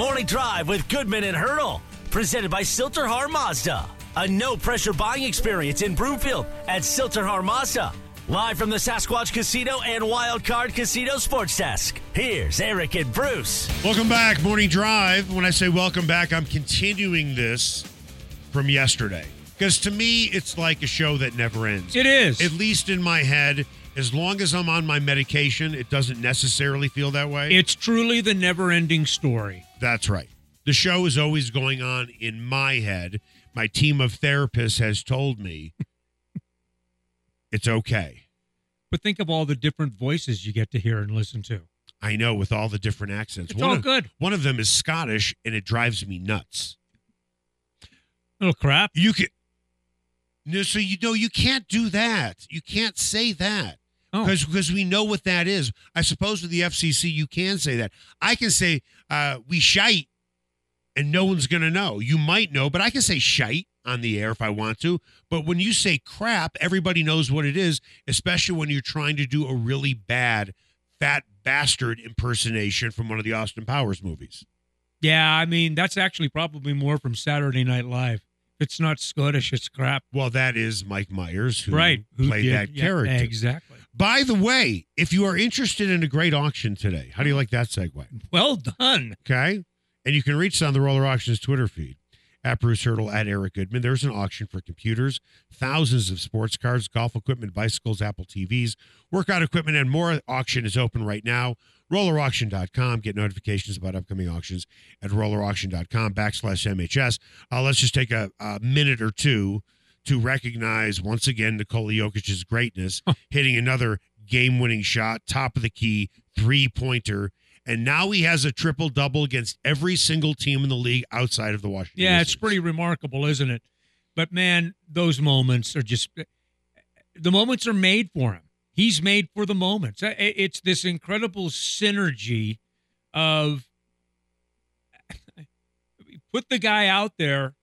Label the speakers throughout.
Speaker 1: Morning Drive with Goodman and Hurdle. Presented by Sill-TerHar Mazda. A no pressure buying experience in Broomfield at Sill-TerHar Mazda. Live from the Sasquatch Casino and Wild Card Casino Sports Desk. Here's Eric and Bruce.
Speaker 2: Welcome back, Morning Drive. When I say welcome back, I'm continuing this from yesterday. Because to me, it's like a show that never ends.
Speaker 3: It is.
Speaker 2: At least in my head. As long as I'm on my medication, it doesn't necessarily feel that way.
Speaker 3: It's truly the never ending story.
Speaker 2: That's right. The show is always going on in my head. My team of therapists has told me it's okay.
Speaker 3: But think of all the different voices you get to hear and listen to.
Speaker 2: I know with all the different accents.
Speaker 3: It's
Speaker 2: one
Speaker 3: all
Speaker 2: of,
Speaker 3: good.
Speaker 2: One of them is Scottish and it drives me nuts.
Speaker 3: Little crap.
Speaker 2: You can no, so you know you can't do that. You can't say that.
Speaker 3: Oh.
Speaker 2: Because because we know what that is. I suppose with the FCC you can say that. I can say uh, we shite, and no one's gonna know. You might know, but I can say shite on the air if I want to. But when you say crap, everybody knows what it is. Especially when you're trying to do a really bad fat bastard impersonation from one of the Austin Powers movies.
Speaker 3: Yeah, I mean, that's actually probably more from Saturday Night Live. It's not Scottish, it's crap.
Speaker 2: Well, that is Mike Myers who
Speaker 3: right. Who
Speaker 2: played
Speaker 3: did-
Speaker 2: that
Speaker 3: yeah,
Speaker 2: character.
Speaker 3: Exactly.
Speaker 2: By the way, if you are interested in a great auction today, how do you like that segue?
Speaker 3: Well done.
Speaker 2: Okay. And you can reach us on the Roller Auctions Twitter feed at Bruce Hurdle, at Eric Goodman. There's an auction for computers, thousands of sports cars, golf equipment, bicycles, Apple TVs, workout equipment, and more. Auction is open right now. RollerAuction.com. Get notifications about upcoming auctions at RollerAuction.com backslash MHS. Uh, let's just take a, a minute or two to recognize once again Nikola Jokic's greatness, hitting another game-winning shot, top of the key, three-pointer, and now he has a triple double against every single team in the league outside of the Washington.
Speaker 3: Yeah, it's pretty remarkable, isn't it? But man, those moments are just the moments are made for him. He's made for the moments. It's this incredible synergy of put the guy out there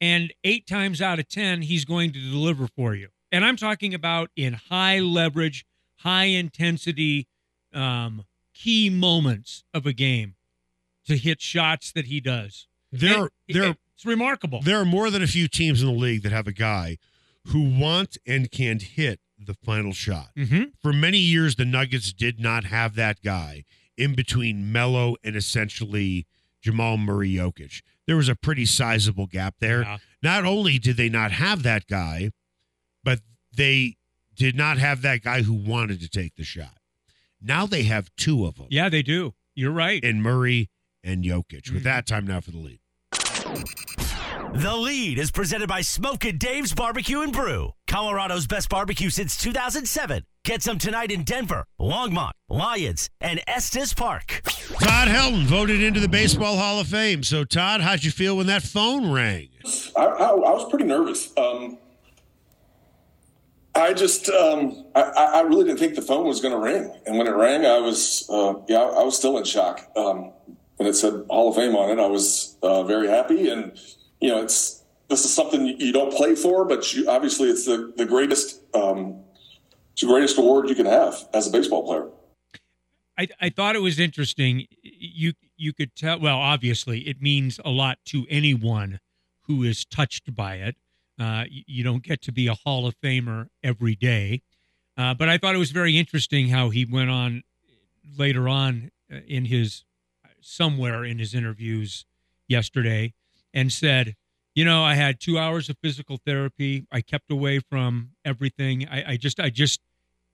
Speaker 3: and 8 times out of 10 he's going to deliver for you. And I'm talking about in high leverage, high intensity um key moments of a game to hit shots that he does.
Speaker 2: There,
Speaker 3: And
Speaker 2: there,
Speaker 3: it's remarkable.
Speaker 2: there are more than a few teams in the league that have a guy who want and can hit the final shot.
Speaker 3: hmm
Speaker 2: For many years, the Nuggets did not have that guy in between Melo and essentially Jamal Murray Jokic. There was a pretty sizable gap there.
Speaker 3: Yeah.
Speaker 2: Not only did they not have that guy, but they did not have that guy who wanted to take the shot. Now they have two of them
Speaker 3: Yeah, they do. You're right.
Speaker 2: And Murray and Jokic.
Speaker 3: Mm-hmm.
Speaker 2: With that, time now for the lead.
Speaker 1: The lead is presented by Smokin' Dave's Barbecue and Brew. Colorado's best barbecue since 2007. Get some tonight in Denver, Longmont, Lyons, and Estes Park.
Speaker 2: Todd Helton voted into the Baseball Hall of Fame. So, Todd, how'd you feel when that phone rang?
Speaker 4: I, I, I was pretty nervous. Um, I just, um, I, I really didn't think the phone was going to ring, and when it rang, I was, uh, yeah, I was still in shock. Um, when it said Hall of Fame on it, I was uh, very happy, and you know, it's this is something you don't play for, but you, obviously, it's the the greatest, um, it's the greatest award you can have as a baseball player.
Speaker 3: I, I thought it was interesting. You you could tell. Well, obviously, it means a lot to anyone who is touched by it. Uh, you, don't get to be a Hall of Famer every day, uh, but I thought it was very interesting how he went on later on uh, in his somewhere in his interviews yesterday and said, you know, I had two hours of physical therapy. I kept away from everything. I, I just, I just,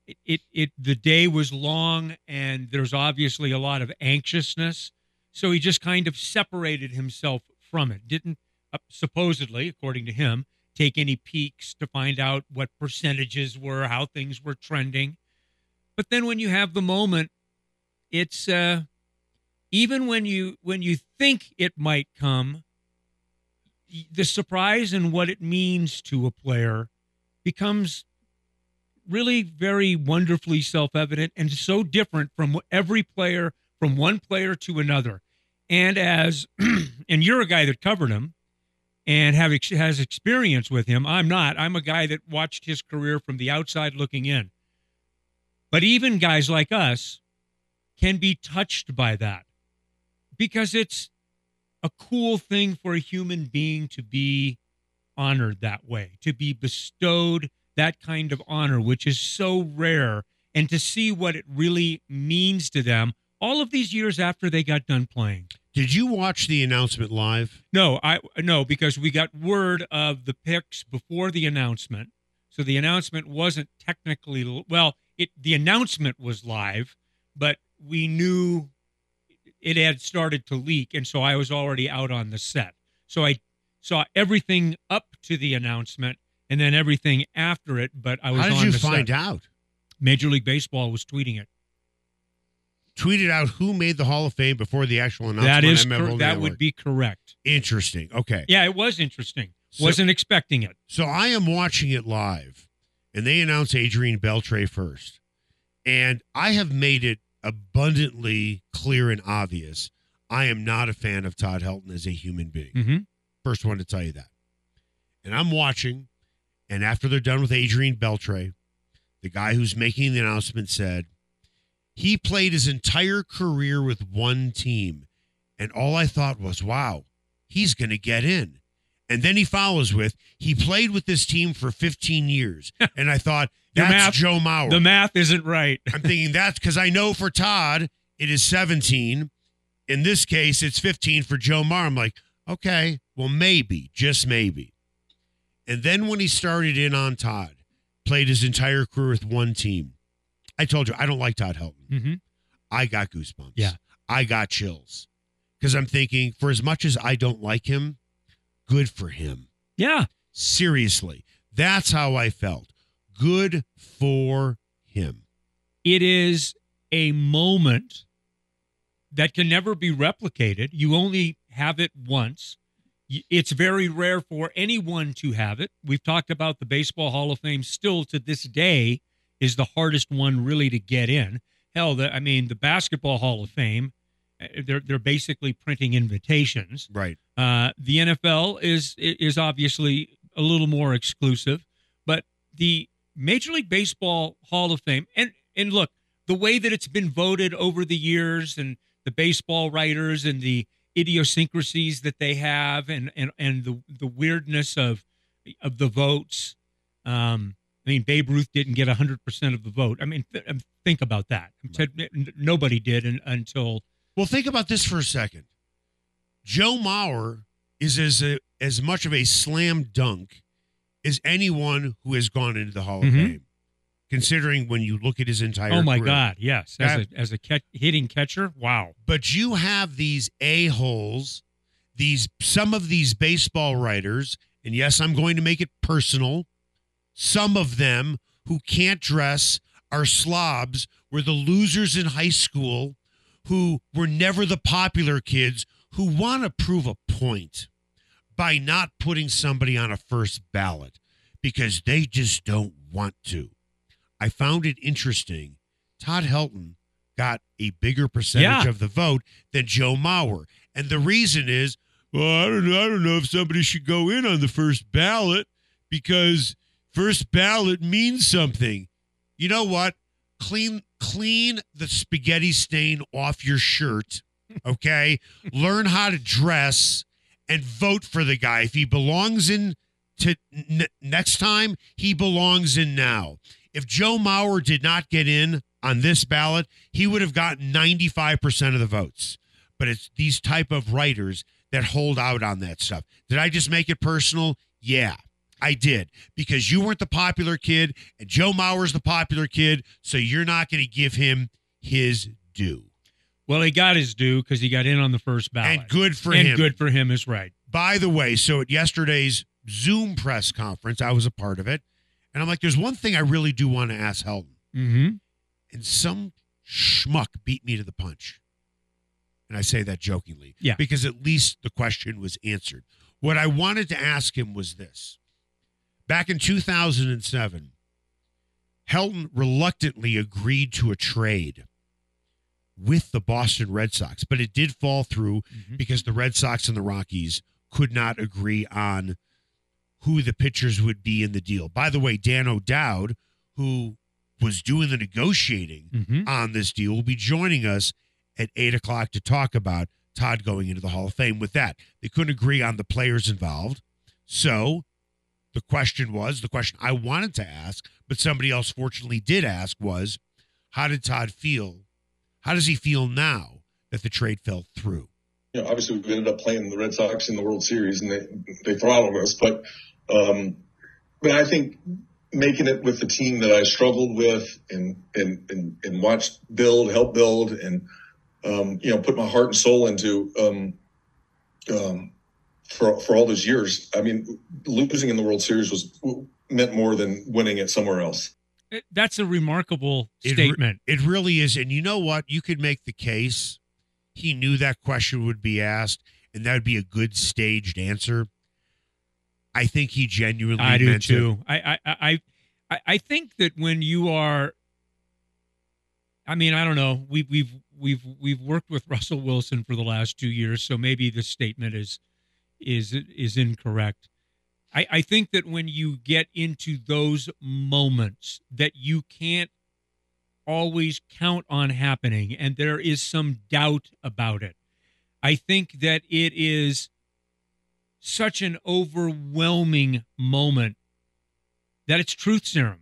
Speaker 3: it, it, it, the day was long and there's obviously a lot of anxiousness. So he just kind of separated himself from it. Didn't, uh, supposedly, according to him, take any peeks to find out what percentages were, how things were trending. But then when you have the moment, it's, uh, even when you when you think it might come the surprise and what it means to a player becomes really very wonderfully self-evident and so different from every player from one player to another. And as and you're a guy that covered him and have has experience with him. I'm not. I'm a guy that watched his career from the outside looking in. But even guys like us can be touched by that because it's a cool thing for a human being to be honored that way, to be bestowed that kind of honor, which is so rare, and to see what it really means to them all of these years after they got done playing.
Speaker 2: Did you watch the announcement live?
Speaker 3: No, I no because we got word of the picks before the announcement. So the announcement wasn't technically well, it the announcement was live, but we knew it had started to leak and so I was already out on the set. So I saw everything up to the announcement and then everything after it, but I was
Speaker 2: How did
Speaker 3: on
Speaker 2: you
Speaker 3: the
Speaker 2: find
Speaker 3: set.
Speaker 2: out?
Speaker 3: Major League Baseball was tweeting it.
Speaker 2: Tweeted out who made the Hall of Fame before the actual announcement.
Speaker 3: That is cor- that would be correct.
Speaker 2: interesting. Okay.
Speaker 3: Yeah, it was interesting.
Speaker 2: So-
Speaker 3: Wasn't expecting it.
Speaker 2: So I am watching it live, and they announce Adrian Beltre first. And I have made it abundantly clear and obvious I am not a fan of Todd Helton as a human being.
Speaker 3: Mm-hmm.
Speaker 2: First one to tell you that. And I'm watching, and after they're done with Adrian Beltre, the guy who's making the announcement said he played his entire career with one team. And all I thought was, wow, he's going to get in. And then he follows with, he played with this team for 15 years. And I thought,
Speaker 3: Your
Speaker 2: that's
Speaker 3: math-
Speaker 2: Joe Mauer.
Speaker 3: The math isn't right.
Speaker 2: I'm thinking that's because I know for Todd, it is 17. In this case, it's 15 for Joe Mauer. I'm like, okay, well, maybe, just maybe. And then when he started in on Todd, played his entire career with one team. I told you, I don't like Todd Helton.
Speaker 3: Mm-hmm.
Speaker 2: I got goosebumps.
Speaker 3: Yeah.
Speaker 2: I got chills because I'm thinking, for as much as I don't like him, good for him.
Speaker 3: Yeah.
Speaker 2: Seriously, that's how I felt. Good for him.
Speaker 3: It is a moment that can never be replicated. You only have it once. It's very rare for anyone to have it. We've talked about the Baseball Hall of Fame still to this day is the hardest one really to get in. Hell, the, I mean, the Basketball Hall of Fame, uh, they're they're basically printing invitations.
Speaker 2: Right.
Speaker 3: Uh, the NFL is is obviously a little more exclusive, but the Major League Baseball Hall of Fame and and look the way that it's been voted over the years and the baseball writers and the idiosyncrasies that they have and and and the the weirdness of of the votes. Um, I mean, Babe Ruth didn't get hundred percent of the vote. I mean, th- um, think about that. N- Nobody did un- until
Speaker 2: Well, think about this for a second. Joe Mauer is as a, as much of a slam dunk as anyone who has gone into the Hall of
Speaker 3: Mhm.
Speaker 2: Fame. Considering when you look at his entire
Speaker 3: oh my
Speaker 2: career.
Speaker 3: God, yes, as a as a catch, hitting catcher, wow.
Speaker 2: But you have these a holes, these some of these baseball writers, and yes, I'm going to make it personal. Some of them who can't dress are slobs, were the losers in high school, who were never the popular kids, who want to prove a point by not putting somebody on a first ballot because they just don't want to. I found it interesting. Todd Helton got a bigger percentage
Speaker 3: Yeah.
Speaker 2: of the vote than Joe Mauer. And the reason is, well, I don't know, I don't know if somebody should go in on the first ballot because first ballot means something. You know what? Clean clean the spaghetti stain off your shirt, okay? Learn how to dress and vote for the guy. If he belongs in to n- next time, he belongs in now. If Joe Mauer did not get in on this ballot, he would have gotten 95% of the votes. But it's these type of writers that hold out on that stuff. Did I just make it personal? Yeah, I did. Because you weren't the popular kid and Joe Mauer's the popular kid, so you're not going to give him his due.
Speaker 3: Well, he got his due because he got in on the first ballot,
Speaker 2: And good for him.
Speaker 3: and
Speaker 2: him.
Speaker 3: good for him is right.
Speaker 2: By the way, so at yesterday's Zoom press conference, I was a part of it. And I'm like, there's one thing I really do want to ask Helton.
Speaker 3: Mm-hmm.
Speaker 2: And some schmuck beat me to the punch. And I say that jokingly.
Speaker 3: Yeah.
Speaker 2: Because at least the question was answered. What I wanted to ask him was this. Back in 2007, Helton reluctantly agreed to a trade with the Boston Red Sox, but it did fall through
Speaker 3: Mhm.
Speaker 2: because the Red Sox and the Rockies could not agree on who the pitchers would be in the deal. By the way, Dan O'Dowd, who was doing the negotiating
Speaker 3: Mm-hmm.
Speaker 2: on this deal, will be joining us at eight o'clock to talk about Todd going into the Hall of Fame with that. They couldn't agree on the players involved. So the question was the question I wanted to ask, but somebody else fortunately did ask was how did Todd feel? How does he feel now that the trade fell through?
Speaker 5: You know, obviously we ended up playing the Red Sox in the World Series and they, they throttled us, but, um, but I think making it with the team that I struggled with and, and, and, and watched build, help build and, um, you know, put my heart and soul into, um, um, for, for all those years. I mean, losing in the World Series was meant more than winning it somewhere else.
Speaker 3: Eh, that's a remarkable
Speaker 2: It re-
Speaker 3: statement.
Speaker 2: It really is. And you know what? You could make the case he knew that question would be asked, and that would be a good staged answer. I think he genuinely
Speaker 3: I do
Speaker 2: meant it.
Speaker 3: too. I, I, I, I, I think that when you are, I mean, I don't know. We've we've we've we've worked with Russell Wilson for the last two years, so maybe this statement is is is incorrect. I, I think that when you get into those moments that you can't always count on happening, and there is some doubt about it, I think that it is such an overwhelming moment that it's truth serum.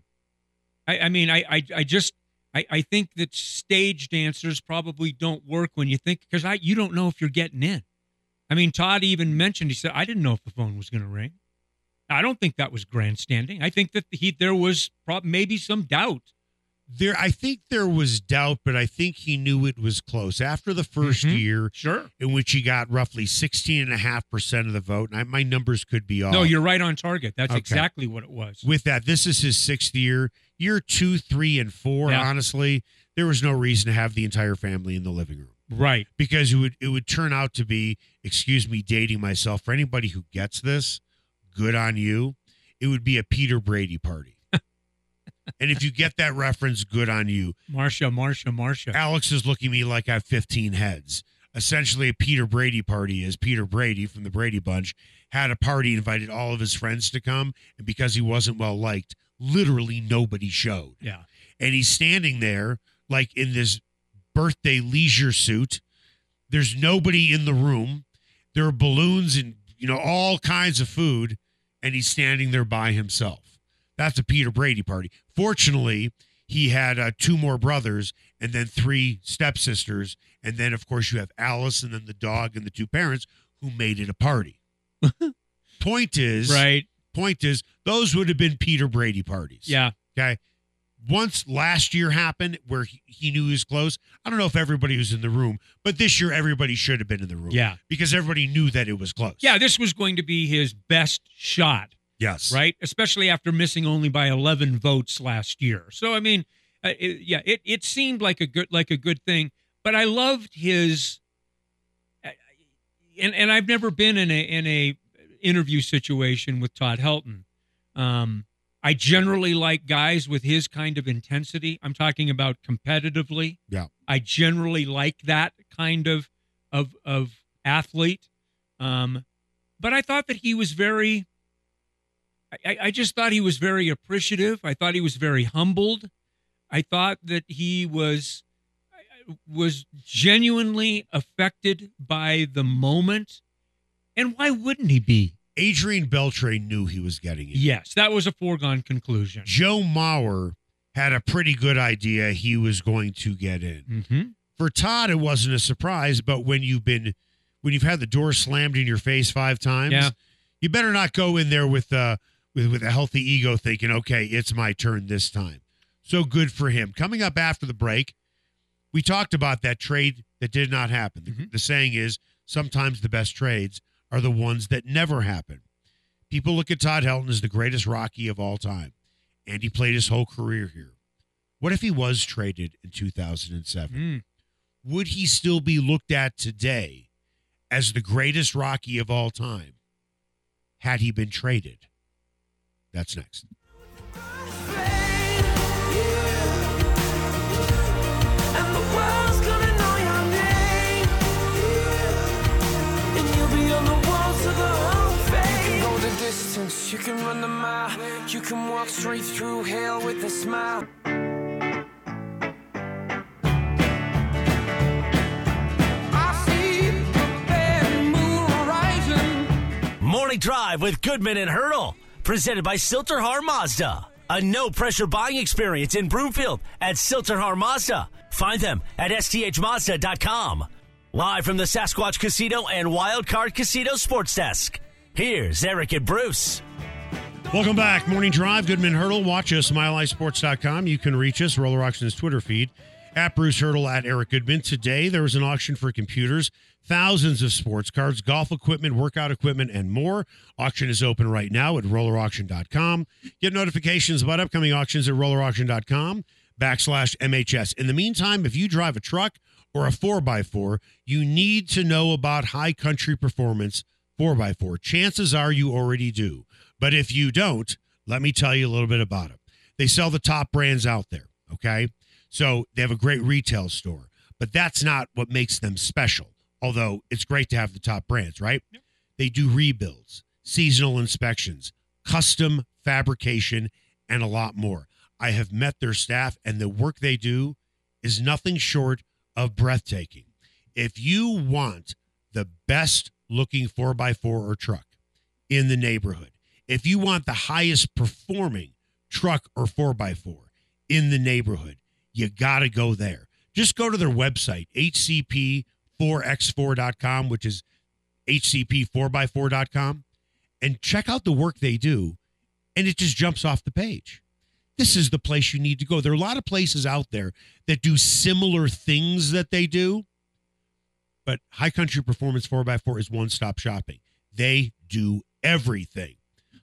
Speaker 3: I, I mean, I, I, I just, I, I think that stage dancers probably don't work when you think because I, you don't know if you're getting in. I mean, Todd even mentioned he said I didn't know if the phone was going to ring. I don't think that was grandstanding. I think that he there was prob- maybe some doubt.
Speaker 2: There, I think there was doubt, but I think he knew it was close. After the 1st
Speaker 3: Mhm.
Speaker 2: year,
Speaker 3: Sure.
Speaker 2: in which he got roughly 16.5% of the vote, and I, my numbers could be off.
Speaker 3: No, you're right on target. That's
Speaker 2: Okay.
Speaker 3: exactly what it was.
Speaker 2: with that. This is his sixth year. Year two, three, and four.
Speaker 3: Yeah.
Speaker 2: Honestly, there was no reason to have the entire family in the living room
Speaker 3: right.
Speaker 2: because it would it would turn out to be, excuse me, dating myself. For anybody who gets this, good on you. It would be a Peter Brady party. and if you get that reference, good on you.
Speaker 3: Marsha, Marsha, Marsha.
Speaker 2: Alex is looking at me like I have 15 heads. Essentially, a Peter Brady party is Peter Brady from the Brady Bunch had a party, invited all of his friends to come, and because he wasn't well liked, literally nobody showed.
Speaker 3: Yeah.
Speaker 2: And he's standing there like in this birthday leisure suit. There's nobody in the room. There are balloons and you know all kinds of food, and he's standing there by himself. That's a Peter Brady party. Fortunately, he had uh, two more brothers and then three stepsisters, and then of course you have Alice and then the dog and the two parents who made it a party. point is,
Speaker 3: Right.
Speaker 2: point is, those would have been Peter Brady parties.
Speaker 3: Yeah.
Speaker 2: Okay. Once last year happened where he, he knew he was close, I don't know if everybody was in the room, but this year everybody should have been in the room.
Speaker 3: Yeah.
Speaker 2: Because everybody knew that it was close.
Speaker 3: Yeah. This was going to be his best shot.
Speaker 2: Yes.
Speaker 3: right? Especially after missing only by 11 votes last year. So I mean, uh, it, yeah, it, it seemed like a good like a good thing. But I loved his, uh, and and I've never been in a in a interview situation with Todd Helton. Um, I generally like guys with his kind of intensity. I'm talking about competitively.
Speaker 2: Yeah.
Speaker 3: I generally like that kind of of of athlete. Um, but I thought that he was very I, I just thought he was very appreciative. I thought he was very humbled. I thought that he was was genuinely affected by the moment. And why wouldn't he be?
Speaker 2: Adrian Beltre knew he was getting it.
Speaker 3: Yes, that was a foregone conclusion.
Speaker 2: Joe Mauer had a pretty good idea he was going to get in.
Speaker 3: Mm-hmm.
Speaker 2: For Todd, it wasn't a surprise, but when you've been when you've had the door slammed in your face five times,
Speaker 3: Yeah.
Speaker 2: you better not go in there with uh with with a healthy ego thinking, okay, it's my turn this time. So good for him. Coming up after the break, we talked about that trade that did not happen. The,
Speaker 3: Mhm.
Speaker 2: the saying is sometimes the best trades are the ones that never happen. People look at Todd Helton as the greatest Rocky of all time, and he played his whole career here. What if he was traded in 2007?
Speaker 3: Mm.
Speaker 2: Would he still be looked at today as the greatest Rocky of all time had he been traded? That's next.
Speaker 6: can walk straight through hell with a smile.
Speaker 1: Morning Drive with Goodman and Hurdle, presented by Sill-TerHar Mazda. A no pressure buying experience in Broomfield at Sill-TerHar Mazda. Find them at sthmazda.com. Live from the Sasquatch Casino and Wildcard Casino Sports Desk, here's Eric and Bruce.
Speaker 2: Welcome back. Morning Drive, Goodman Hurdle. Watch us, milehighsports.com. You can reach us, Roller Auctions Twitter feed, at Bruce Hurdle, at Eric Goodman. Today, there was an auction for computers, thousands of sports cards, golf equipment, workout equipment, and more. Auction is open right now at rollerauction.com. Get notifications about upcoming auctions at rollerauction.com backslash MHS. In the meantime, if you drive a truck or a 4x4, you need to know about High Country Performance 4x4. Chances are you already do. But if you don't, let me tell you a little bit about them. They sell the top brands out there, okay? So they have a great retail store, but that's not what makes them special. Although it's great to have the top brands, right? They do rebuilds, seasonal inspections, custom fabrication, and a lot more. I have met their staff, and the work they do is nothing short of breathtaking. If you want the best looking 4x4 or truck in the neighborhood, if you want the highest performing truck or 4x4 in the neighborhood, you got to go there. Just go to their website, hcp4x4.com, which is hcp4x4.com, and check out the work they do. And it just jumps off the page. This is the place you need to go. There are a lot of places out there that do similar things that they do, but High Country Performance 4x4 is one stop shopping. They do everything.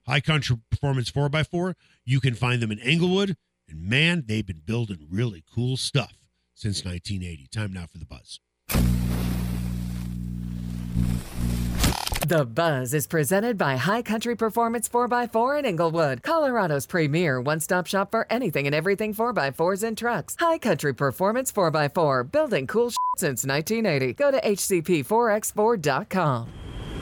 Speaker 2: High Country Performance 4x4, you can find them in Englewood. And man, they've been building really cool stuff since 1980. Time now for the buzz.
Speaker 7: The Buzz is presented by High Country Performance 4x4 in Englewood, Colorado's premier one stop shop for anything and everything 4x4s and trucks. High Country Performance 4x4, building cool since 1980. Go to hcp4x4.com.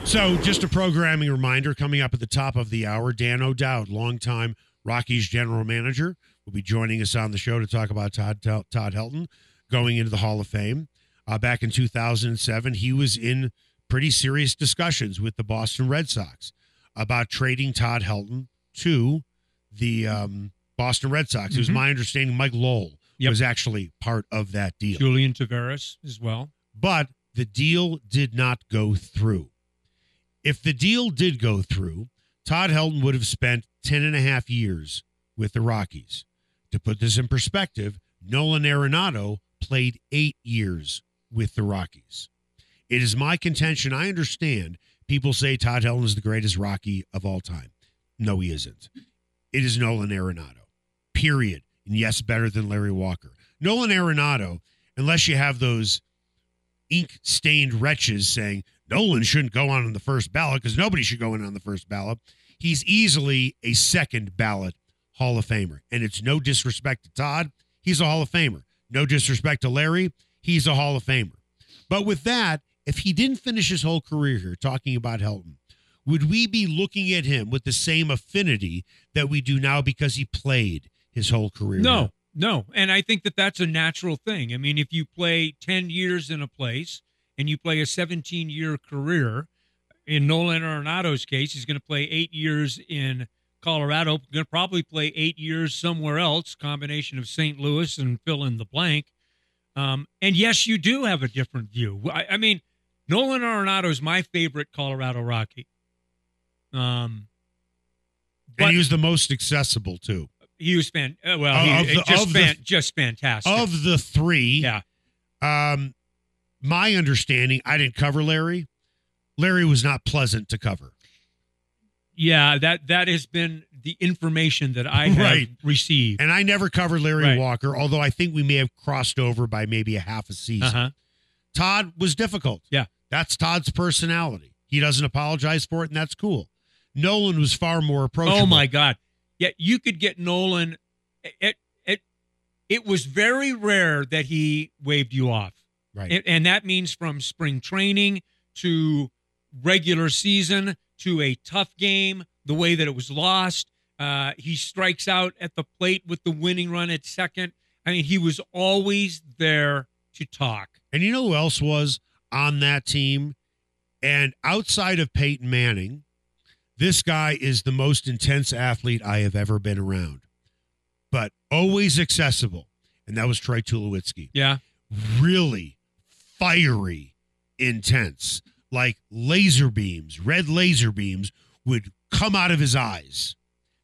Speaker 2: So, just a programming reminder coming up at the top of the hour. Dan O'Dowd, longtime Rockies general manager, will be joining us on the show to talk about Todd Todd Helton going into the Hall of Fame. Uh, back in 2007, he was in pretty serious discussions with the Boston Red Sox about trading Todd Helton to the um, Boston Red Sox. It was
Speaker 3: Mhm.
Speaker 2: my understanding Mike Lowell
Speaker 3: Yep.
Speaker 2: was actually part of that deal.
Speaker 3: Julian Tavarez as well.
Speaker 2: but the deal did not go through. If the deal did go through, Todd Helton would have spent 10 and a half years with the Rockies. To put this in perspective, Nolan Arenado played eight years with the Rockies. It is my contention. I understand people say Todd Helton is the greatest Rocky of all time. No, he isn't. It is Nolan Arenado, period. And yes, better than Larry Walker. Nolan Arenado, unless you have those ink stained wretches saying Nolan shouldn't go on in the first ballot because nobody should go in on the first ballot. He's easily a second ballot Hall of Famer. And it's no disrespect to Todd. He's a Hall of Famer. No disrespect to Larry. He's a Hall of Famer. But with that, if he didn't finish his whole career here talking about Helton, would we be looking at him with the same affinity that we do now because he played his whole career?
Speaker 3: No,
Speaker 2: here?
Speaker 3: no. And I think that that's a natural thing. I mean, if you play 10 years in a place and you play a 17 year career, in Nolan Arenado's case, he's going to play eight years in Colorado, going to probably play eight years somewhere else, combination of St. Louis and fill in the blank. Um, and yes, you do have a different view. I, I mean, Nolan Arenado is my favorite Colorado Rocky. Um,
Speaker 2: And he was the most accessible, too.
Speaker 3: he was fan. uh, Well, he,
Speaker 2: the-
Speaker 3: just
Speaker 2: of the-
Speaker 3: just fantastic.
Speaker 2: Of the three,
Speaker 3: yeah,
Speaker 2: Um, my understanding, I didn't cover Larry. Larry was not pleasant to cover.
Speaker 3: yeah. That that has been the information that I have
Speaker 2: Right.
Speaker 3: received.
Speaker 2: And I never covered Larry
Speaker 3: Right.
Speaker 2: Walker, although I think we may have crossed over by maybe a half a season.
Speaker 3: Uh huh.
Speaker 2: Todd was difficult.
Speaker 3: Yeah.
Speaker 2: That's Todd's personality. He doesn't apologize for it, and that's cool. Nolan was far more approachable.
Speaker 3: Oh my God. Yeah, you could get Nolan. It it it was very rare that he waved you off.
Speaker 2: Right.
Speaker 3: And, and that means from spring training to regular season to a tough game, the way that it was lost. Uh, he strikes out at the plate with the winning run at second. I mean, he was always there to talk.
Speaker 2: And you know who else was on that team? And outside of Peyton Manning, This guy is the most intense athlete I have ever been around, but always accessible. And that was Troy Tulowitzki.
Speaker 3: Yeah.
Speaker 2: Really fiery, intense, like laser beams, red laser beams would come out of his eyes.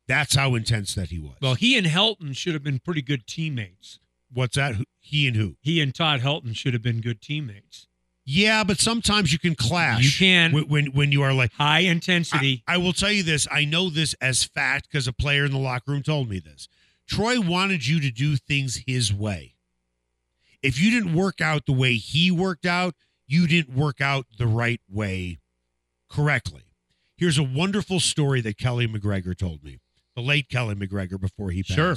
Speaker 2: That's how intense that he was.
Speaker 3: Well, he and Helton should have been pretty good teammates.
Speaker 2: what's that? He and who?
Speaker 3: He and Todd Helton should have been good teammates.
Speaker 2: Yeah, but sometimes you can clash.
Speaker 3: You can.
Speaker 2: when when, when you are like.
Speaker 3: High intensity.
Speaker 2: I, I will tell you this. I know this as fact because a player in the locker room told me this. Troy wanted you to do things his way. If you didn't work out the way he worked out, you didn't work out the right way correctly. Here's a wonderful story that Keli McGregor told me, the late Keli McGregor before he passed.
Speaker 3: Sure.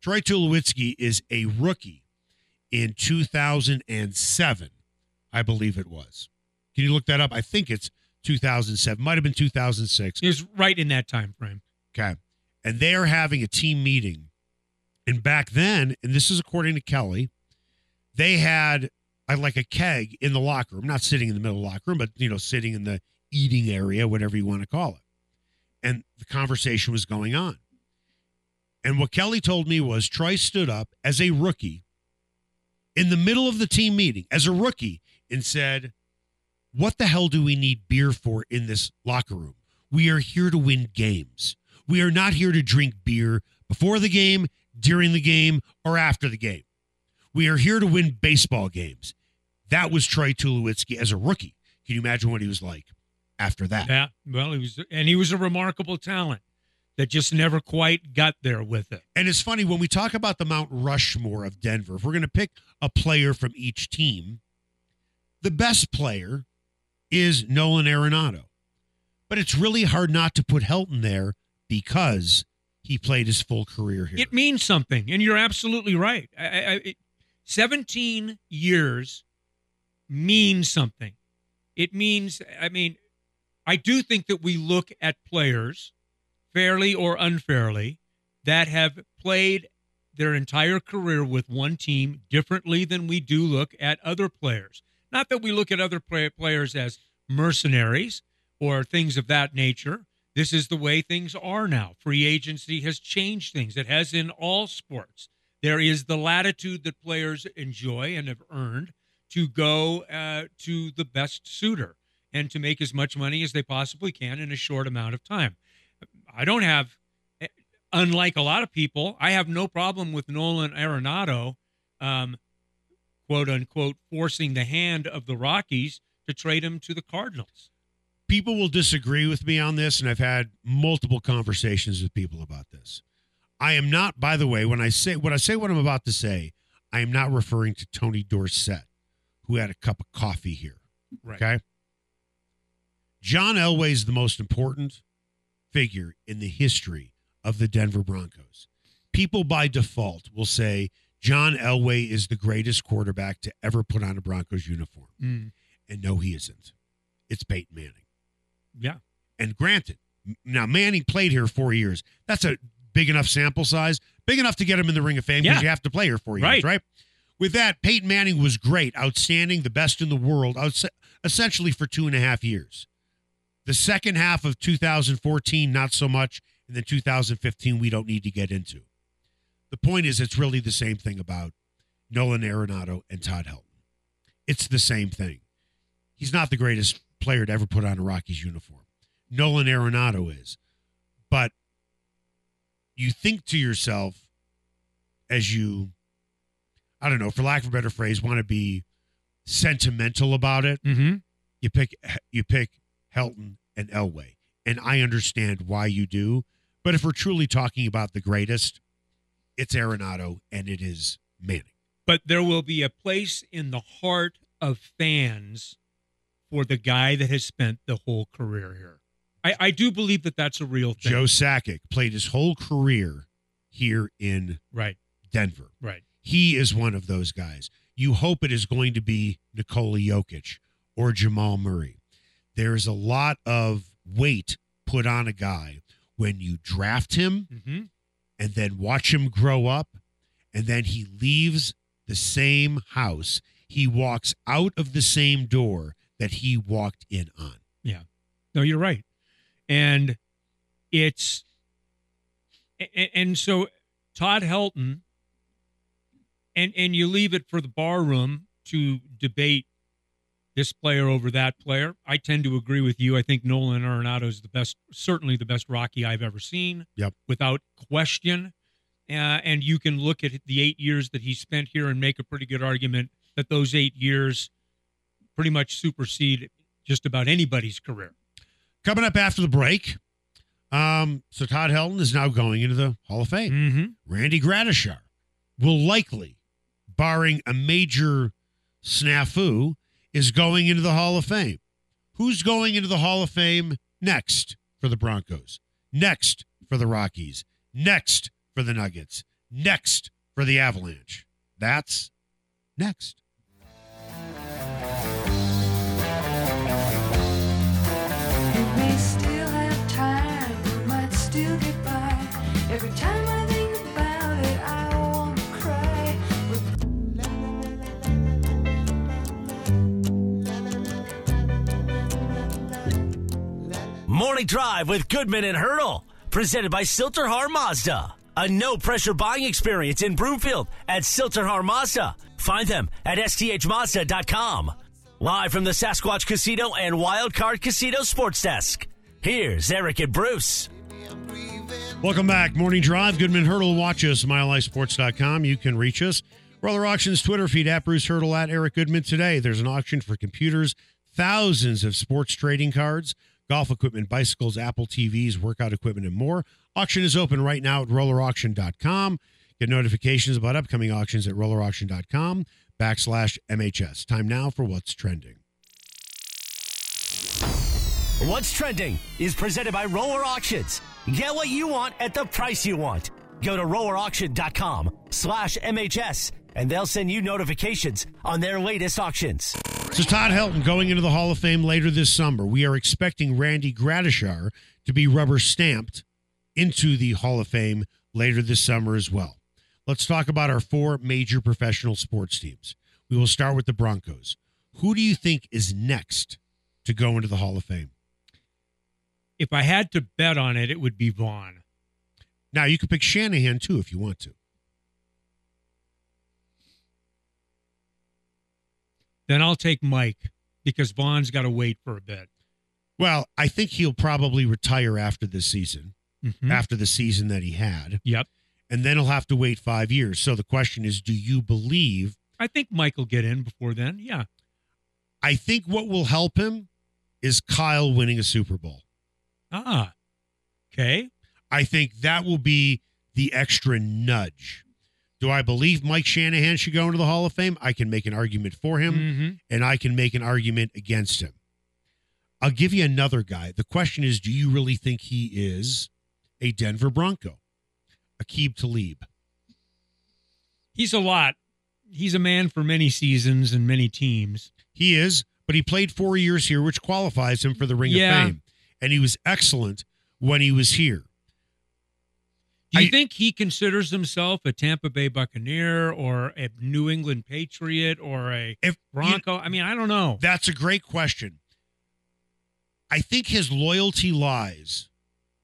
Speaker 2: Troy Tulowitzki is a rookie in 2007, I believe it was. Can you look that up? I think it's 2007. Might have been 2006.
Speaker 3: he was right in that time frame.
Speaker 2: Okay. And they're having a team meeting. And back then, and this is according to Keli, they had uh, like a keg in the locker room, not sitting in the middle of the locker room, but, you know, sitting in the eating area, whatever you want to call it. And the conversation was going on. And what Keli told me was Troy stood up as a rookie in the middle of the team meeting as a rookie and said, What the hell do we need beer for in this locker room? We are here to win games. We are not here to drink beer before the game, during the game, or after the game. We are here to win baseball games. That was Troy Tulowitzki as a rookie. Can you imagine what he was like after that?
Speaker 3: Yeah. Well, he was, and he was a remarkable talent that just never quite got there with it.
Speaker 2: And it's funny when we talk about the Mount Rushmore of Denver, if we're going to pick a player from each team, the best player is Nolan Arenado. But it's really hard not to put Helton there because he played his full career here.
Speaker 3: It means something, and you're absolutely right. I, I, it, 17 years means something. It means, I mean, I do think that we look at players, fairly or unfairly, that have played their entire career with one team differently than we do look at other players. Not that we look at other play- players as mercenaries or things of that nature. This is the way things are now. Free agency has changed things. It has in all sports. There is the latitude that players enjoy and have earned to go uh, to the best suitor and to make as much money as they possibly can in a short amount of time. I don't have, eh, unlike a lot of people, I have no problem with Nolan Arenado, um, quote unquote, forcing the hand of the Rockies to trade him to the Cardinals.
Speaker 2: people will disagree with me on this, and I've had multiple conversations with people about this. I am not, by the way, when I say when I say what I'm about to say, I am not referring to Tony Dorsett, who had a cup of coffee here.
Speaker 3: Right.
Speaker 2: Okay. John Elway is the most important figure in the history of the Denver Broncos. People by default will say John Elway is the greatest quarterback to ever put on a Broncos uniform.
Speaker 3: Mm,
Speaker 2: And no, he isn't. It's Peyton Manning.
Speaker 3: yeah.
Speaker 2: And granted, now Manning played here four years. That's a big enough sample size, big enough to get him in the Ring of Fame because
Speaker 3: Yeah.
Speaker 2: you have to play here four years,
Speaker 3: Right.
Speaker 2: right? With that, Peyton Manning was great, outstanding, the best in the world, outs- essentially for two and a half years. The second half of 2014, not so much. And then 2015, we don't need to get into. The point is, it's really the same thing about Nolan Arenado and Todd Helton. It's the same thing. He's not the greatest player to ever put on a Rockies uniform. Nolan Arenado is. But you think to yourself as you, I don't know, for lack of a better phrase, want to be sentimental about it.
Speaker 3: Mm-hmm.
Speaker 2: You pick you pick Helton and Elway, and I understand why you do. But if we're truly talking about the greatest, it's Arenado and it is Manning.
Speaker 3: But there will be a place in the heart of fans for the guy that has spent the whole career here. I, I do believe that that's a real thing.
Speaker 2: Joe Sakic played his whole career here in
Speaker 3: Right,
Speaker 2: Denver.
Speaker 3: right.
Speaker 2: He is one of those guys. You hope it is going to be Nikola Jokic or Jamal Murray. There's a lot of weight put on a guy when you draft him
Speaker 3: Mm-hmm.
Speaker 2: and then watch him grow up and then he leaves the same house. He walks out of the same door that he walked in on. Yeah.
Speaker 3: No, you're right. And it's and, and so Todd Helton and and you leave it for the bar room to debate this player over that player. I tend to agree with you. I think Nolan Arenado is the best, certainly the best Rocky I've ever seen.
Speaker 2: Yep.
Speaker 3: without question. Uh, and you can look at the eight years that he spent here and make a pretty good argument that those eight years pretty much supersede just about anybody's career.
Speaker 2: Coming up after the break. Um, so Todd Helton is now going into the Hall of Fame.
Speaker 3: Mm-hmm.
Speaker 2: Randy Gradishar will likely, barring a major snafu, is going into the Hall of Fame. Who's going into the Hall of Fame next for the Broncos? Next for the Rockies? Next for the Nuggets? Next for the Avalanche? That's next.
Speaker 8: Every time I think about it, I wanna cry.
Speaker 1: Morning Drive with Goodman and Hurdle, presented by Sill-TerHar Mazda. A no pressure buying experience in Broomfield at Sill-TerHar Mazda. Find them at sthmazda.com. Live from the Sasquatch Casino and Wild Card Casino Sports Desk. Here's Eric and Bruce.
Speaker 2: Welcome back. Morning Drive. Goodman Hurdle. Watch us, milehighsports.com. You can reach us. Roller Auctions Twitter feed at Bruce Hurdle at Eric Goodman today. There's an auction for computers, thousands of sports trading cards, golf equipment, bicycles, Apple TVs, workout equipment, and more. Auction is open right now at rollerauction.com. Get notifications about upcoming auctions at rollerauction.com backslash MHS. Time now for what's trending.
Speaker 1: What's trending is presented by Roller Auctions. Get what you want at the price you want. Go to rollerauction.com slash MHS and they'll send you notifications on their latest auctions.
Speaker 2: So Todd Helton going into the Hall of Fame later this summer. We are expecting Randy Gradishar to be rubber stamped into the Hall of Fame later this summer as well. Let's talk about our four major professional sports teams. We will start with the Broncos. Who do you think is next to go into the Hall of Fame?
Speaker 3: If I had to bet on it, it would be Vaughn.
Speaker 2: Now you could pick Shanahan too if you want to.
Speaker 3: Then I'll take Mike because Vaughn's got to wait for a bit.
Speaker 2: Well, I think he'll probably retire after this season,
Speaker 3: Mhm.
Speaker 2: after the season that he had,
Speaker 3: Yep.
Speaker 2: and then he'll have to wait five years. So the question is, do you believe
Speaker 3: I think Mike will get in before then. Yeah.
Speaker 2: I think what will help him is Kyle winning a Super Bowl.
Speaker 3: Ah. Okay.
Speaker 2: I think that will be the extra nudge. Do I believe Mike Shanahan should go into the Hall of Fame? I can make an argument for him
Speaker 3: hmm
Speaker 2: and I can make an argument against him. I'll give you another guy. The question is do you really think he is a Denver Bronco? Aqib Talib.
Speaker 3: He's a lot. He's a man for many seasons and many teams.
Speaker 2: He is, but he played four years here, which qualifies him for the Ring
Speaker 3: Yeah.
Speaker 2: of Fame. And he was excellent when he was here.
Speaker 3: Do you
Speaker 2: I-
Speaker 3: think he considers himself a Tampa Bay Buccaneer or a New England Patriot or a
Speaker 2: If
Speaker 3: Bronco? I mean, I don't know.
Speaker 2: That's a great question. I think his loyalty lies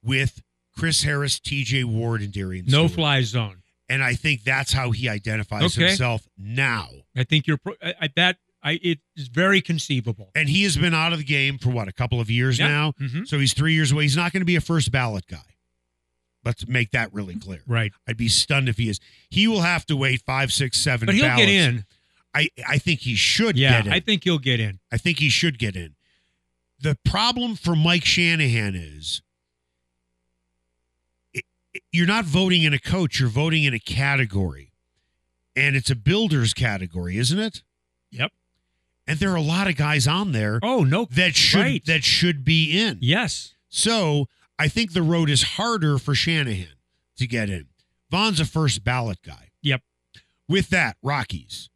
Speaker 2: with Chris Harris, TJ Ward, and Darian
Speaker 3: No
Speaker 2: Stewart.
Speaker 3: fly zone.
Speaker 2: And I think that's how he identifies
Speaker 3: Okay.
Speaker 2: himself now.
Speaker 3: I think you're pro- I, I, that. I it is very conceivable.
Speaker 2: And he has been out of the game for what, a couple of years
Speaker 3: Yeah.
Speaker 2: now?
Speaker 3: Mhm.
Speaker 2: So he's three years away. He's not going to be a first ballot guy. Let's make that really clear.
Speaker 3: Right.
Speaker 2: I'd be stunned if he is. He will have to wait five, six, seven.
Speaker 3: But he'll
Speaker 2: ballots.
Speaker 3: get in.
Speaker 2: I, I think he should
Speaker 3: Yeah,
Speaker 2: get in.
Speaker 3: I think he'll get in.
Speaker 2: I think he should get in. The problem for Mike Shanahan is it, it- you're not voting in a coach, you're voting in a category. And it's a builder's category, isn't it?
Speaker 3: Yep.
Speaker 2: And there are a lot of guys on there
Speaker 3: Oh no.
Speaker 2: that should
Speaker 3: right.
Speaker 2: that should be in.
Speaker 3: Yes.
Speaker 2: So I think the road is harder for Shanahan to get in. Vaughn's a first ballot guy.
Speaker 3: Yep.
Speaker 2: With that, Rockies.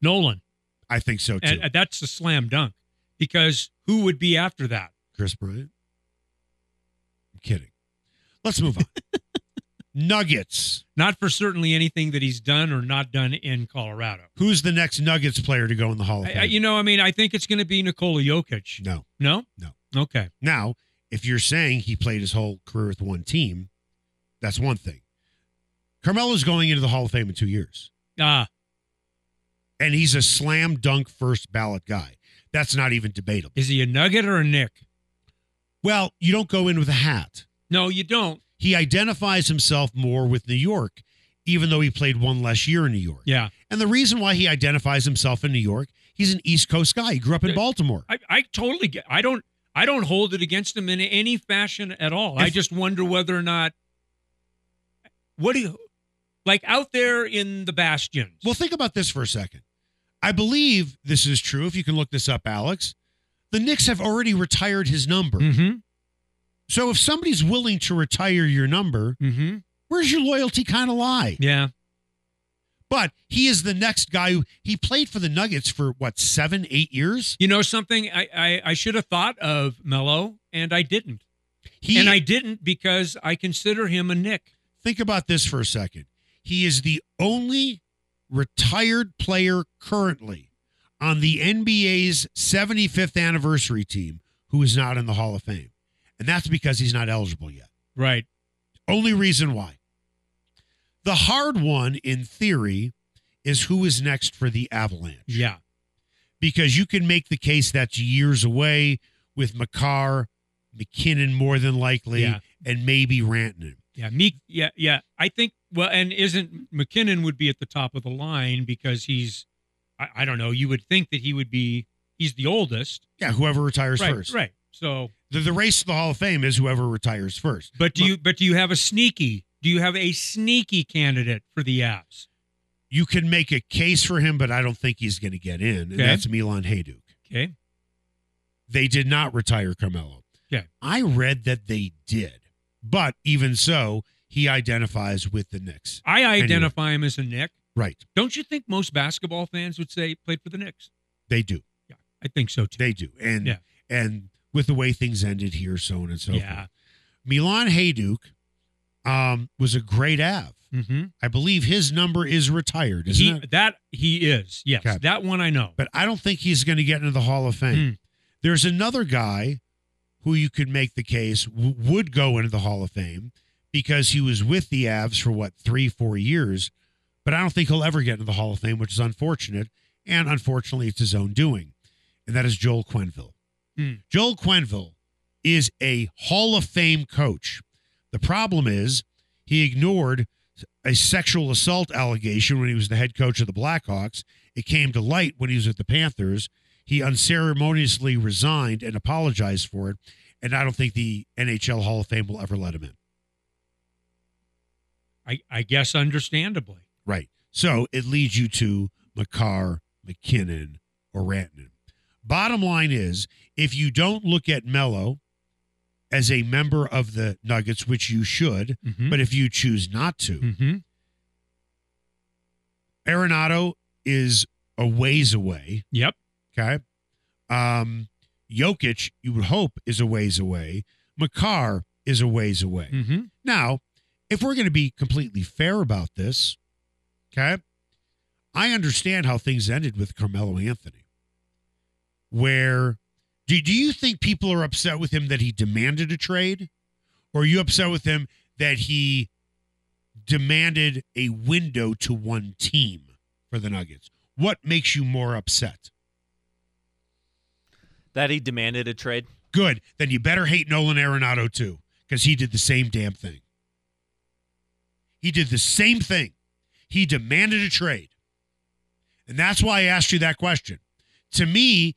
Speaker 3: Nolan.
Speaker 2: I think so too.
Speaker 3: And, and that's a slam dunk because who would be after that?
Speaker 2: Kris Bryant. I'm kidding. Let's move on. Nuggets.
Speaker 3: Not for certainly anything that he's done or not done in Colorado.
Speaker 2: Who's the next Nuggets player to go in the Hall of Fame?
Speaker 3: I, you know, I mean, I think it's going to be Nikola Jokic.
Speaker 2: no.
Speaker 3: No?
Speaker 2: No.
Speaker 3: Okay.
Speaker 2: Now, if you're saying he played his whole career with one team, that's one thing. Carmelo's going into the Hall of Fame in two years,
Speaker 3: Ah,
Speaker 2: and he's a slam dunk first ballot guy. That's not even debatable.
Speaker 3: is he a nugget or a Knick?
Speaker 2: Well, you don't go in with a hat.
Speaker 3: No, you don't.
Speaker 2: He identifies himself more with New York, even though he played one less year in New York.
Speaker 3: Yeah.
Speaker 2: And the reason why he identifies himself in New York, he's an East Coast guy. He grew up in Baltimore.
Speaker 3: I, I totally get I don't I don't hold it against him in any fashion at all. I just wonder whether or not what do you like out there in the bastions.
Speaker 2: Well, think about this for a second. I believe this is true. If you can look this up, Alex, the Knicks have already retired his number.
Speaker 3: mm-hmm.
Speaker 2: So if somebody's willing to retire your number,
Speaker 3: Mm-hmm.
Speaker 2: where's your loyalty kind of lie?
Speaker 3: Yeah.
Speaker 2: But he is the next guy who he played for the Nuggets for what, seven, eight years?
Speaker 3: You know something? I, I, I should have thought of Melo and I didn't.
Speaker 2: He
Speaker 3: and I didn't because I consider him a Knick.
Speaker 2: think about this for a second. He is the only retired player currently on the NBA's 75th anniversary team who is not in the Hall of Fame. And that's because he's not eligible yet.
Speaker 3: Right.
Speaker 2: Only reason why. The hard one, in theory, is who is next for the Avalanche.
Speaker 3: Yeah.
Speaker 2: Because you can make the case that's years away with Makar, MacKinnon more than likely,
Speaker 3: Yeah.
Speaker 2: and maybe Rantanen.
Speaker 3: Yeah. Me yeah, yeah. I think well and isn't MacKinnon would be at the top of the line because he's I, I don't know, you would think that he would be he's the oldest.
Speaker 2: Yeah, whoever retires
Speaker 3: right,
Speaker 2: first.
Speaker 3: Right. So
Speaker 2: The, the race to the Hall of Fame is whoever retires first.
Speaker 3: but do you but do you have a sneaky do you have a sneaky candidate for the Avs?
Speaker 2: You can make a case for him, but I don't think he's going to get in, and
Speaker 3: Okay.
Speaker 2: that's Milan Hejduk.
Speaker 3: Okay.
Speaker 2: They did not retire Carmelo.
Speaker 3: Yeah.
Speaker 2: I read that they did, but even so, he identifies with the Knicks.
Speaker 3: I identify him as a Knick.
Speaker 2: Right.
Speaker 3: Don't you think most basketball fans would say played for the Knicks?
Speaker 2: They do.
Speaker 3: Yeah. I think so too.
Speaker 2: They do. And
Speaker 3: Yeah.
Speaker 2: and with the way things ended here, so on and so
Speaker 3: Yeah.
Speaker 2: forth. Milan Hejduk um, was a great Av.
Speaker 3: Mm-hmm.
Speaker 2: I believe his number is retired, isn't
Speaker 3: He
Speaker 2: it?
Speaker 3: that he is. Yes.
Speaker 2: Okay.
Speaker 3: That one I know.
Speaker 2: but I don't think he's going to get into the Hall of Fame.
Speaker 3: Hmm.
Speaker 2: There's another guy who you could make the case w- would go into the Hall of Fame because he was with the Avs for what three, four years, but I don't think he'll ever get into the Hall of Fame, which is unfortunate. And unfortunately, it's his own doing, and that is Joel Quenneville.
Speaker 3: Hmm.
Speaker 2: Joel Quenneville is a Hall of Fame coach. The problem is he ignored a sexual assault allegation when he was the head coach of the Blackhawks. It came to light when he was at the Panthers. He unceremoniously resigned and apologized for it. And I don't think the NHL Hall of Fame will ever let him in.
Speaker 3: I, I guess understandably.
Speaker 2: Right. So it leads you to Makar, MacKinnon, or Rantanen. Bottom line is, if you don't look at Melo as a member of the Nuggets, which you should,
Speaker 3: Mhm.
Speaker 2: but if you choose not to,
Speaker 3: Mm-hmm.
Speaker 2: Arenado is a ways away.
Speaker 3: Yep.
Speaker 2: Okay. Um, Jokic, you would hope, is a ways away. Makar is a ways away.
Speaker 3: Mm-hmm.
Speaker 2: Now, if we're going to be completely fair about this, okay, I understand how things ended with Carmelo Anthony. Where do, do you think people are upset with him that he demanded a trade? Or are you upset with him that he demanded a window to one team for the Nuggets? What makes you more upset?
Speaker 9: That he demanded a trade.
Speaker 2: Good. Then you better hate Nolan Arenado too, because he did the same damn thing. He did the same thing. He demanded a trade. And that's why I asked you that question. To me,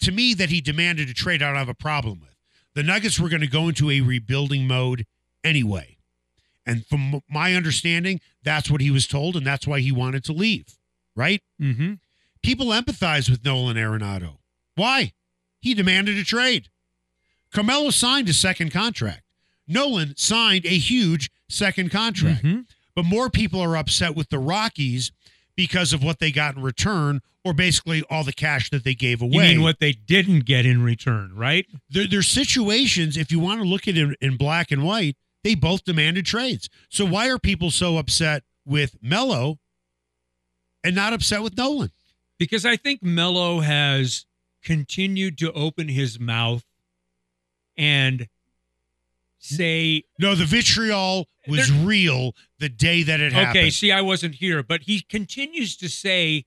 Speaker 2: to me that he demanded a trade, I don't have a problem with. The Nuggets were going to go into a rebuilding mode anyway. And from my understanding, that's what he was told, and that's why he wanted to leave. Right?
Speaker 3: Mm-hmm.
Speaker 2: People empathize with Nolan Arenado. Why? He demanded a trade. Carmelo signed a second contract. Nolan signed a huge second contract.
Speaker 3: Mhm.
Speaker 2: But more people are upset with the Rockies because of what they got in return, or basically all the cash that they gave away.
Speaker 3: You mean what they didn't get in return, right?
Speaker 2: there, there's situations, if you want to look at it in black and white, they both demanded trades. So why are people so upset with Melo and not upset with Nolan?
Speaker 3: Because I think Melo has continued to open his mouth and say,
Speaker 2: No, the vitriol was real the day that it happened.
Speaker 3: okay, see, I wasn't here, but he continues to say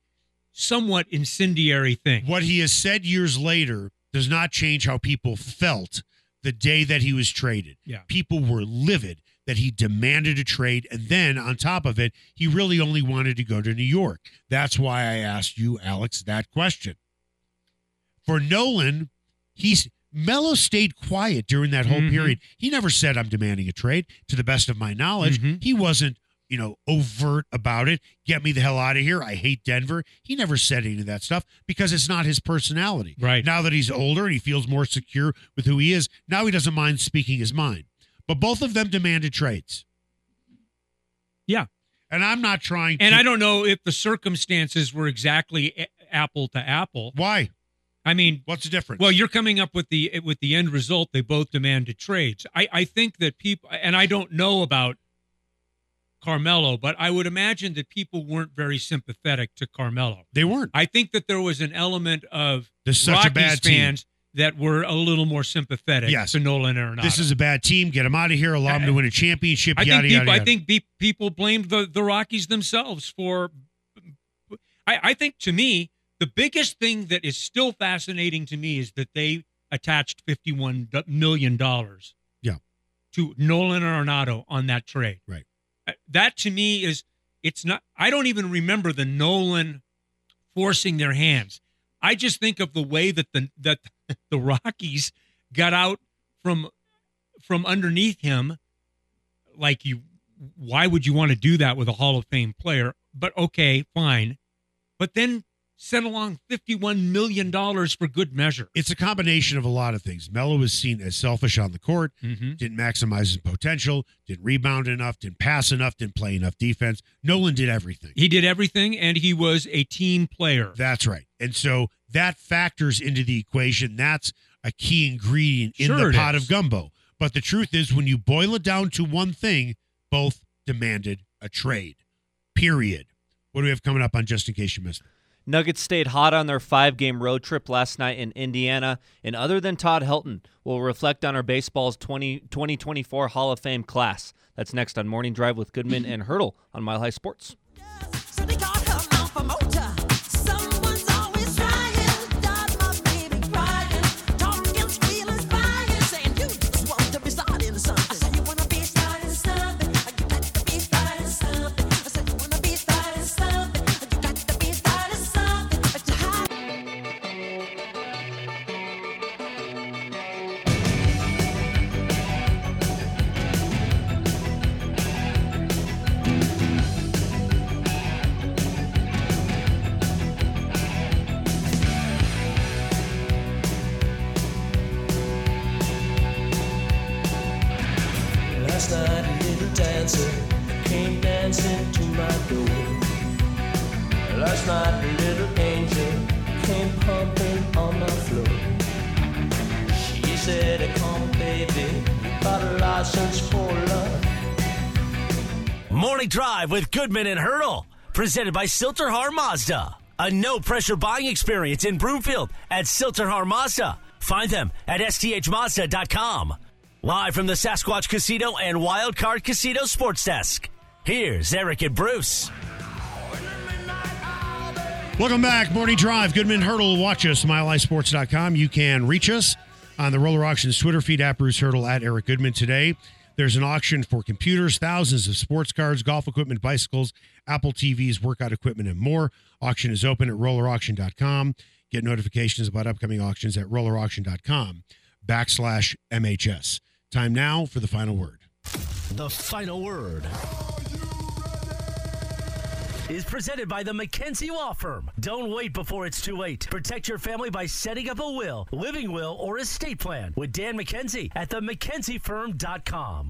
Speaker 3: somewhat incendiary thing.
Speaker 2: what he has said years later does not change how people felt the day that he was traded.
Speaker 3: Yeah.
Speaker 2: People were livid that he demanded a trade. And then on top of it, he really only wanted to go to New York. That's why I asked you, Alex, that question. For Nolan, he's Melo stayed quiet during that whole
Speaker 3: Mhm.
Speaker 2: period. He never said, I'm demanding a trade. To the best of my knowledge,
Speaker 3: Mhm.
Speaker 2: he wasn't, you know, overt about it. Get me the hell out of here. I hate Denver. He never said any of that stuff because it's not his personality.
Speaker 3: Right.
Speaker 2: Now that he's older and he feels more secure with who he is, now he doesn't mind speaking his mind. But both of them demanded trades.
Speaker 3: Yeah.
Speaker 2: And I'm not trying
Speaker 3: And
Speaker 2: to.
Speaker 3: I don't know if the circumstances were exactly apple to apple.
Speaker 2: Why?
Speaker 3: I mean,
Speaker 2: What's the difference?
Speaker 3: well, you're coming up with the with the end result. They both demanded trades. I I think that people, and I don't know about Carmelo, but I would imagine that people weren't very sympathetic to Carmelo.
Speaker 2: they weren't.
Speaker 3: I think that there was an element of
Speaker 2: This is such
Speaker 3: Rockies
Speaker 2: a bad team.
Speaker 3: fans that were a little more sympathetic
Speaker 2: Yes.
Speaker 3: to Nolan Arenado.
Speaker 2: This is a bad team. Get him out of here. Allow him to win a championship.
Speaker 3: I
Speaker 2: yada,
Speaker 3: think people,
Speaker 2: yada,
Speaker 3: I think be, people blamed the, the Rockies themselves for. I, I think to me the biggest thing that is still fascinating to me is that they attached fifty one million dollars.
Speaker 2: Yeah.
Speaker 3: To Nolan Arenado on that trade.
Speaker 2: Right.
Speaker 3: That to me is it's not. I don't even remember the Nolan forcing their hands. I just think of the way that the that the Rockies got out from from underneath him like you why would you want to do that with a Hall of Fame player? But okay, fine. But then sent along 51 million dollars for good measure.
Speaker 2: it's a combination of a lot of things. Melo was seen as selfish on the court,
Speaker 3: Mm-hmm.
Speaker 2: didn't maximize his potential, didn't rebound enough, didn't pass enough, didn't play enough defense. Nolan did everything.
Speaker 3: He did everything and he was a team player.
Speaker 2: That's right. And so that factors into the equation. That's a key ingredient in
Speaker 3: Sure
Speaker 2: the pot
Speaker 3: is.
Speaker 2: of gumbo. But the truth is, when you boil it down to one thing, both demanded a trade. Period. What do we have coming up on just in case you missed it?
Speaker 9: Nuggets stayed hot on their five game road trip last night in Indiana, and other than Todd Helton, we'll reflect on our baseball's 20, 2024 Hall of Fame class. That's next on Morning Drive with Goodman and Hurdle on Mile High Sports.
Speaker 1: With Goodman and Hurdle. Presented by Sill-TerHar Mazda. A no pressure buying experience in Broomfield at Sill-TerHar Mazda. Find them at sthmazda.com. Live from the Sasquatch Casino and Wild Card Casino Sports Desk. Here's Eric and Bruce.
Speaker 2: Welcome back. Morning Drive. Goodman Hurdle. Watch us, milehighsports.com. You can reach us on the Roller Auctions Twitter feed at Bruce Hurdle at Eric Goodman today. There's an auction for computers, thousands of sports cars, golf equipment, bicycles, Apple TVs, workout equipment, and more. Auction is open at rollerauction.com. Get notifications about upcoming auctions at rollerauction.com backslash MHS. Time now for the final word.
Speaker 1: The final word is presented by the McKenzie Law Firm. Don't wait before it's too late. Protect your family by setting up a will, living will, or estate plan with Dan McKenzie at the McKenzieFirm.com.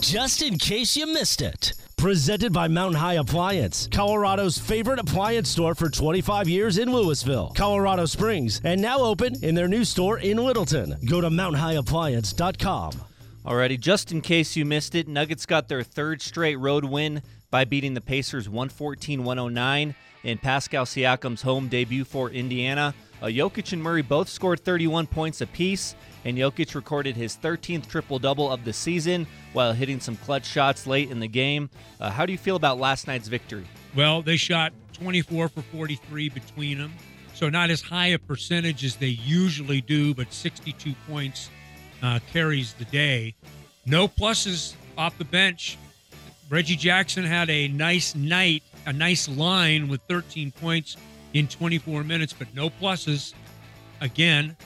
Speaker 1: Just in case you missed it. Presented by Mountain High Appliance, Colorado's favorite appliance store for 25 years in Louisville, Colorado Springs, and now open in their new store in Littleton. Go to mountainhighappliance.com.
Speaker 9: Alrighty, just in case you missed it, Nuggets got their third straight road win by beating the Pacers 114 109. in Pascal Siakam's home debut for Indiana. Uh, Jokic and Murray both scored 31 points apiece, and Jokic recorded his 13th triple double of the season while hitting some clutch shots late in the game. Uh, how do you feel about last night's victory?
Speaker 3: Well, they shot 24 for 43 between them. So not as high a percentage as they usually do, but 62 points uh, carries the day. No pluses off the bench. Reggie Jackson had a nice night, a nice line with 13 points in 24 minutes, but no pluses. Again,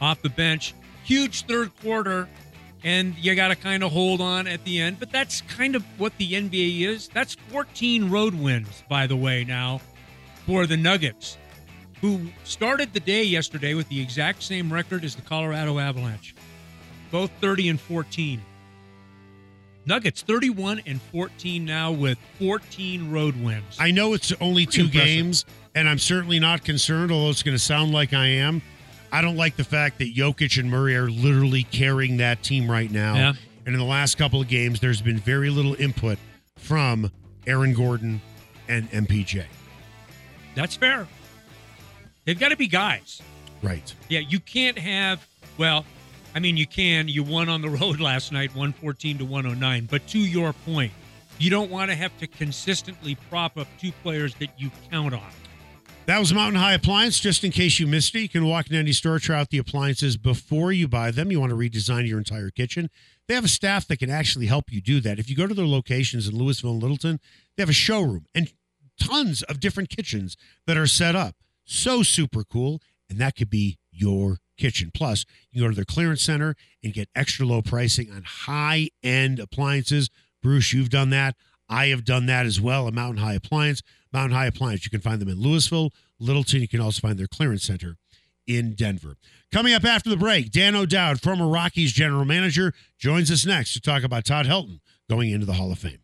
Speaker 3: off the bench. Huge third quarter, and you got to kind of hold on at the end. But that's kind of what the NBA is. That's 14 road wins, by the way, now for the Nuggets, who started the day yesterday with the exact same record as the Colorado Avalanche, both 30 and 14. Nuggets 31 and 14 now with 14 road wins.
Speaker 2: I know it's only
Speaker 3: Pretty
Speaker 2: two
Speaker 3: impressive.
Speaker 2: games, and I'm certainly not concerned, although it's going to sound like I am. I don't like the fact that Jokic and Murray are literally carrying that team right now.
Speaker 3: Yeah.
Speaker 2: And in the last couple of games, there's been very little input from Aaron Gordon and MPJ.
Speaker 3: That's fair. They've got to be guys.
Speaker 2: Right.
Speaker 3: Yeah, you can't have. Well, I mean, you can. You won on the road last night, 114 to 109. But to your point, you don't want to have to consistently prop up two players that you count on.
Speaker 2: That was Mountain High Appliance. Just in case you missed it, you can walk into any store, try out the appliances before you buy them. You want to redesign your entire kitchen. They have a staff that can actually help you do that. If you go to their locations in Louisville and Littleton, they have a showroom and tons of different kitchens that are set up. So super cool. And that could be your kitchen. Plus, you go to their clearance center and get extra low pricing on high end appliances. Bruce, you've done that. I have done that as well. A Mountain High Appliance. Mountain High Appliance. You can find them in Louisville, Littleton. You can also find their clearance center in Denver. Coming up after the break, Dan O'Dowd, former Rockies general manager, joins us next to talk about Todd Helton going into the Hall of Fame.